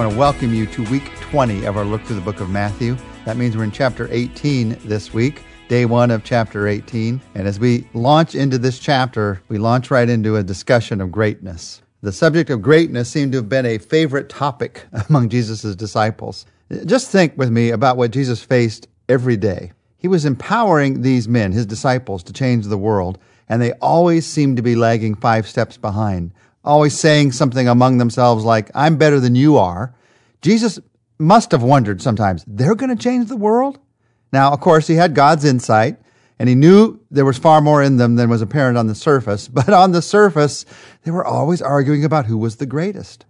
want to welcome you to week 20 of our look through the book of Matthew. That means we're in chapter 18 this week, day one of chapter 18. And as we launch into this chapter, we launch right into a discussion of greatness. The subject of greatness seemed to have been a favorite topic among Jesus' disciples. Just think with me about what Jesus faced every day. He was empowering these men, his disciples, to change the world, and they always seemed to be lagging five steps behind always saying something among themselves like, I'm better than you are. Jesus must have wondered sometimes, they're going to change the world? Now, of course, he had God's insight and he knew there was far more in them than was apparent on the surface. But on the surface, they were always arguing about who was the greatest.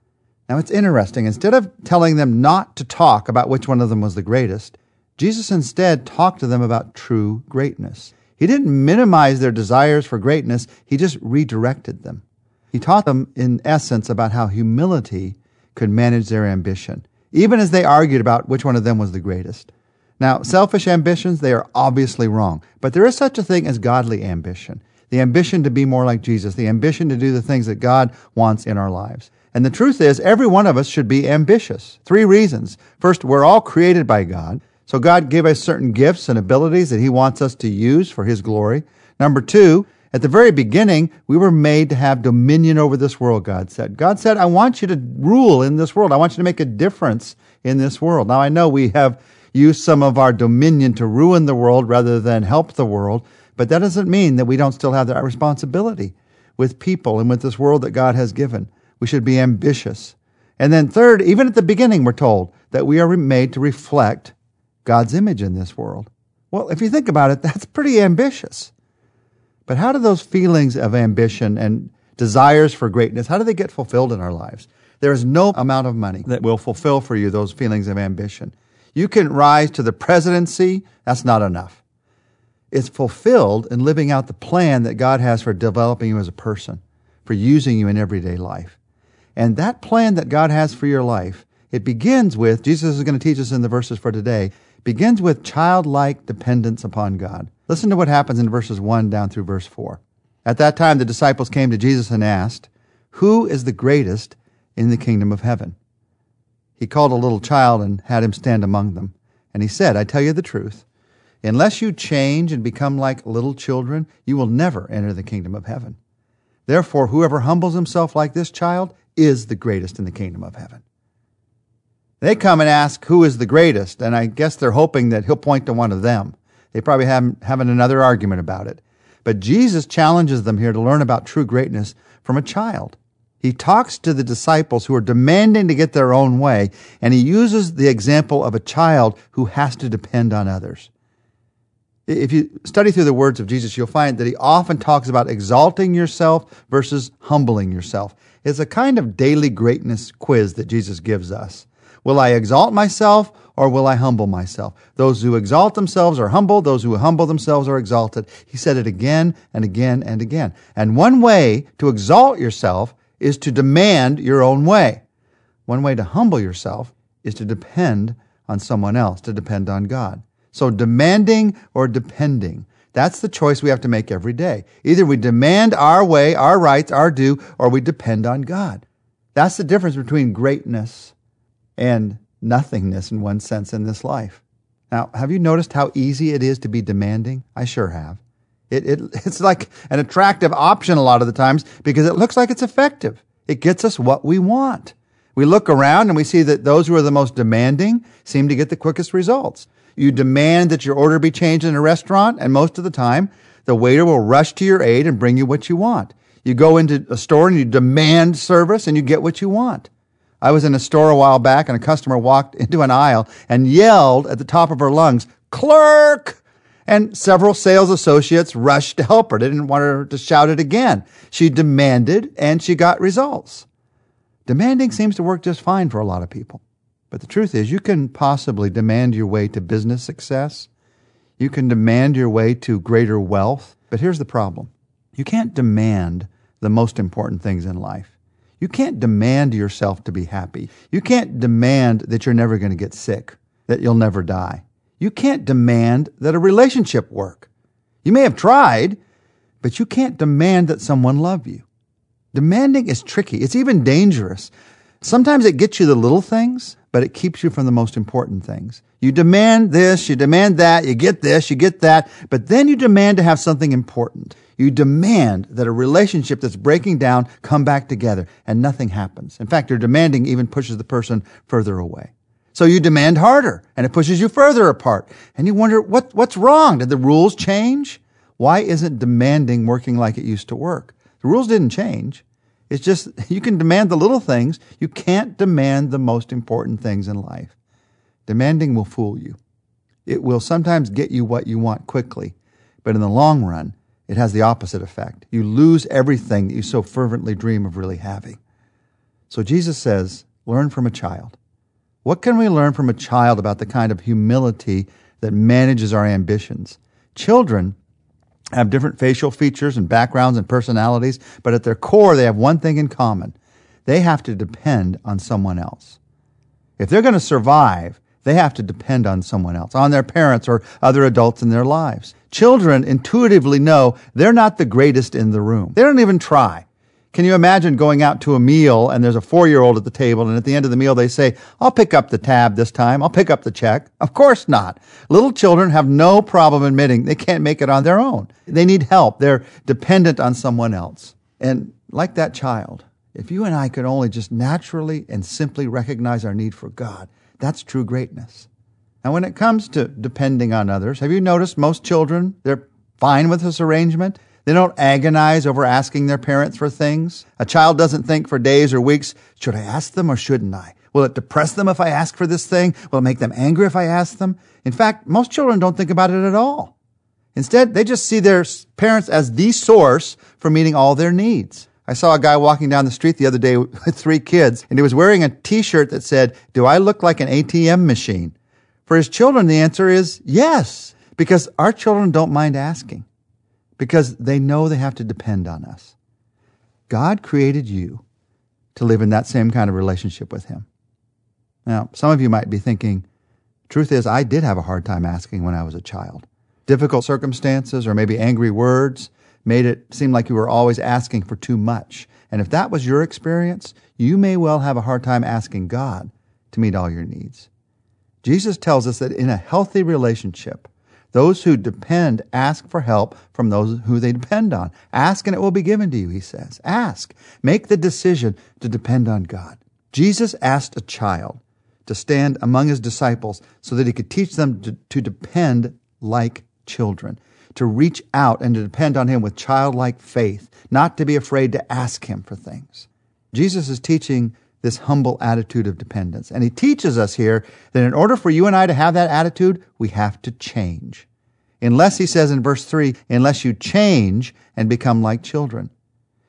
Now, it's interesting. Instead of telling them not to talk about which one of them was the greatest, Jesus instead talked to them about true greatness. He didn't minimize their desires for greatness, he just redirected them. He taught them, in essence, about how humility could manage their ambition, even as they argued about which one of them was the greatest. Now, selfish ambitions, they are obviously wrong, but there is such a thing as godly ambition the ambition to be more like Jesus, the ambition to do the things that God wants in our lives. And the truth is, every one of us should be ambitious. Three reasons. First, we're all created by God. So God gave us certain gifts and abilities that He wants us to use for His glory. Number two, at the very beginning, we were made to have dominion over this world, God said. God said, I want you to rule in this world. I want you to make a difference in this world. Now, I know we have used some of our dominion to ruin the world rather than help the world, but that doesn't mean that we don't still have that responsibility with people and with this world that God has given. We should be ambitious. And then, third, even at the beginning, we're told that we are made to reflect God's image in this world. Well, if you think about it, that's pretty ambitious. But how do those feelings of ambition and desires for greatness, how do they get fulfilled in our lives? There is no amount of money that will fulfill for you those feelings of ambition. You can rise to the presidency, that's not enough. It's fulfilled in living out the plan that God has for developing you as a person, for using you in everyday life. And that plan that God has for your life, it begins with, Jesus is going to teach us in the verses for today, begins with childlike dependence upon God. Listen to what happens in verses 1 down through verse 4. At that time, the disciples came to Jesus and asked, Who is the greatest in the kingdom of heaven? He called a little child and had him stand among them. And he said, I tell you the truth. Unless you change and become like little children, you will never enter the kingdom of heaven. Therefore, whoever humbles himself like this child is the greatest in the kingdom of heaven. They come and ask who is the greatest, and I guess they're hoping that he'll point to one of them. They probably have having another argument about it. But Jesus challenges them here to learn about true greatness from a child. He talks to the disciples who are demanding to get their own way, and he uses the example of a child who has to depend on others. If you study through the words of Jesus, you'll find that he often talks about exalting yourself versus humbling yourself. It's a kind of daily greatness quiz that Jesus gives us. Will I exalt myself or will I humble myself? Those who exalt themselves are humbled. Those who humble themselves are exalted. He said it again and again and again. And one way to exalt yourself is to demand your own way. One way to humble yourself is to depend on someone else, to depend on God. So demanding or depending. That's the choice we have to make every day. Either we demand our way, our rights, our due, or we depend on God. That's the difference between greatness and nothingness in one sense in this life. Now, have you noticed how easy it is to be demanding? I sure have. It, it, it's like an attractive option a lot of the times because it looks like it's effective. It gets us what we want. We look around and we see that those who are the most demanding seem to get the quickest results. You demand that your order be changed in a restaurant, and most of the time, the waiter will rush to your aid and bring you what you want. You go into a store and you demand service and you get what you want. I was in a store a while back and a customer walked into an aisle and yelled at the top of her lungs, Clerk! And several sales associates rushed to help her. They didn't want her to shout it again. She demanded and she got results. Demanding seems to work just fine for a lot of people. But the truth is, you can possibly demand your way to business success. You can demand your way to greater wealth. But here's the problem you can't demand the most important things in life. You can't demand yourself to be happy. You can't demand that you're never going to get sick, that you'll never die. You can't demand that a relationship work. You may have tried, but you can't demand that someone love you. Demanding is tricky. It's even dangerous. Sometimes it gets you the little things, but it keeps you from the most important things. You demand this, you demand that, you get this, you get that, but then you demand to have something important. You demand that a relationship that's breaking down come back together, and nothing happens. In fact, your demanding even pushes the person further away. So you demand harder, and it pushes you further apart. And you wonder, what, what's wrong? Did the rules change? Why isn't demanding working like it used to work? The rules didn't change. It's just you can demand the little things. You can't demand the most important things in life. Demanding will fool you. It will sometimes get you what you want quickly, but in the long run, it has the opposite effect. You lose everything that you so fervently dream of really having. So Jesus says, learn from a child. What can we learn from a child about the kind of humility that manages our ambitions? Children have different facial features and backgrounds and personalities, but at their core, they have one thing in common. They have to depend on someone else. If they're going to survive, they have to depend on someone else, on their parents or other adults in their lives. Children intuitively know they're not the greatest in the room. They don't even try. Can you imagine going out to a meal and there's a four year old at the table and at the end of the meal they say, I'll pick up the tab this time. I'll pick up the check. Of course not. Little children have no problem admitting they can't make it on their own. They need help. They're dependent on someone else. And like that child, if you and I could only just naturally and simply recognize our need for God, that's true greatness. Now, when it comes to depending on others, have you noticed most children, they're fine with this arrangement? They don't agonize over asking their parents for things. A child doesn't think for days or weeks, should I ask them or shouldn't I? Will it depress them if I ask for this thing? Will it make them angry if I ask them? In fact, most children don't think about it at all. Instead, they just see their parents as the source for meeting all their needs. I saw a guy walking down the street the other day with three kids, and he was wearing a t-shirt that said, Do I look like an ATM machine? For his children, the answer is yes, because our children don't mind asking because they know they have to depend on us. God created you to live in that same kind of relationship with Him. Now, some of you might be thinking, truth is, I did have a hard time asking when I was a child. Difficult circumstances or maybe angry words made it seem like you were always asking for too much. And if that was your experience, you may well have a hard time asking God to meet all your needs. Jesus tells us that in a healthy relationship, those who depend ask for help from those who they depend on. Ask and it will be given to you, he says. Ask. Make the decision to depend on God. Jesus asked a child to stand among his disciples so that he could teach them to, to depend like children, to reach out and to depend on him with childlike faith, not to be afraid to ask him for things. Jesus is teaching this humble attitude of dependence. And he teaches us here that in order for you and I to have that attitude, we have to change. Unless, he says in verse 3, unless you change and become like children.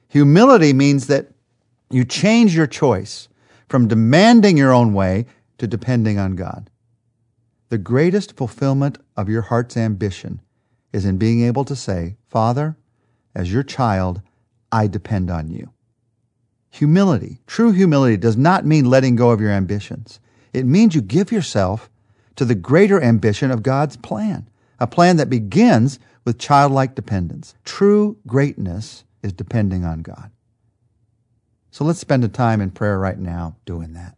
Humility means that you change your choice from demanding your own way to depending on God. The greatest fulfillment of your heart's ambition is in being able to say, Father, as your child, I depend on you. Humility, true humility, does not mean letting go of your ambitions. It means you give yourself to the greater ambition of God's plan, a plan that begins with childlike dependence. True greatness is depending on God. So let's spend a time in prayer right now doing that.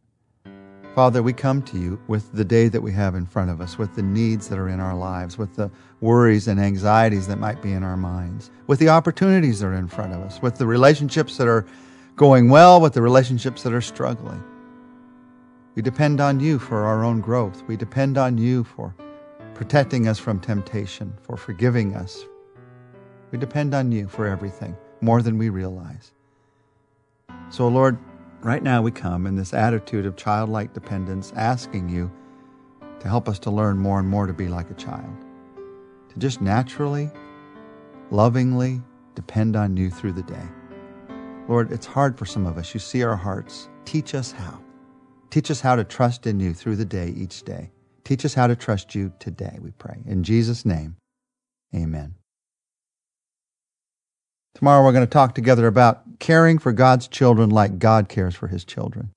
Father, we come to you with the day that we have in front of us, with the needs that are in our lives, with the worries and anxieties that might be in our minds, with the opportunities that are in front of us, with the relationships that are going well with the relationships that are struggling. We depend on you for our own growth. We depend on you for protecting us from temptation, for forgiving us. We depend on you for everything, more than we realize. So, Lord, right now we come in this attitude of childlike dependence, asking you to help us to learn more and more to be like a child, to just naturally, lovingly depend on you through the day. Lord, it's hard for some of us. You see our hearts. Teach us how. Teach us how to trust in you through the day, each day. Teach us how to trust you today, we pray. In Jesus' name, amen. Tomorrow we're going to talk together about caring for God's children like God cares for his children.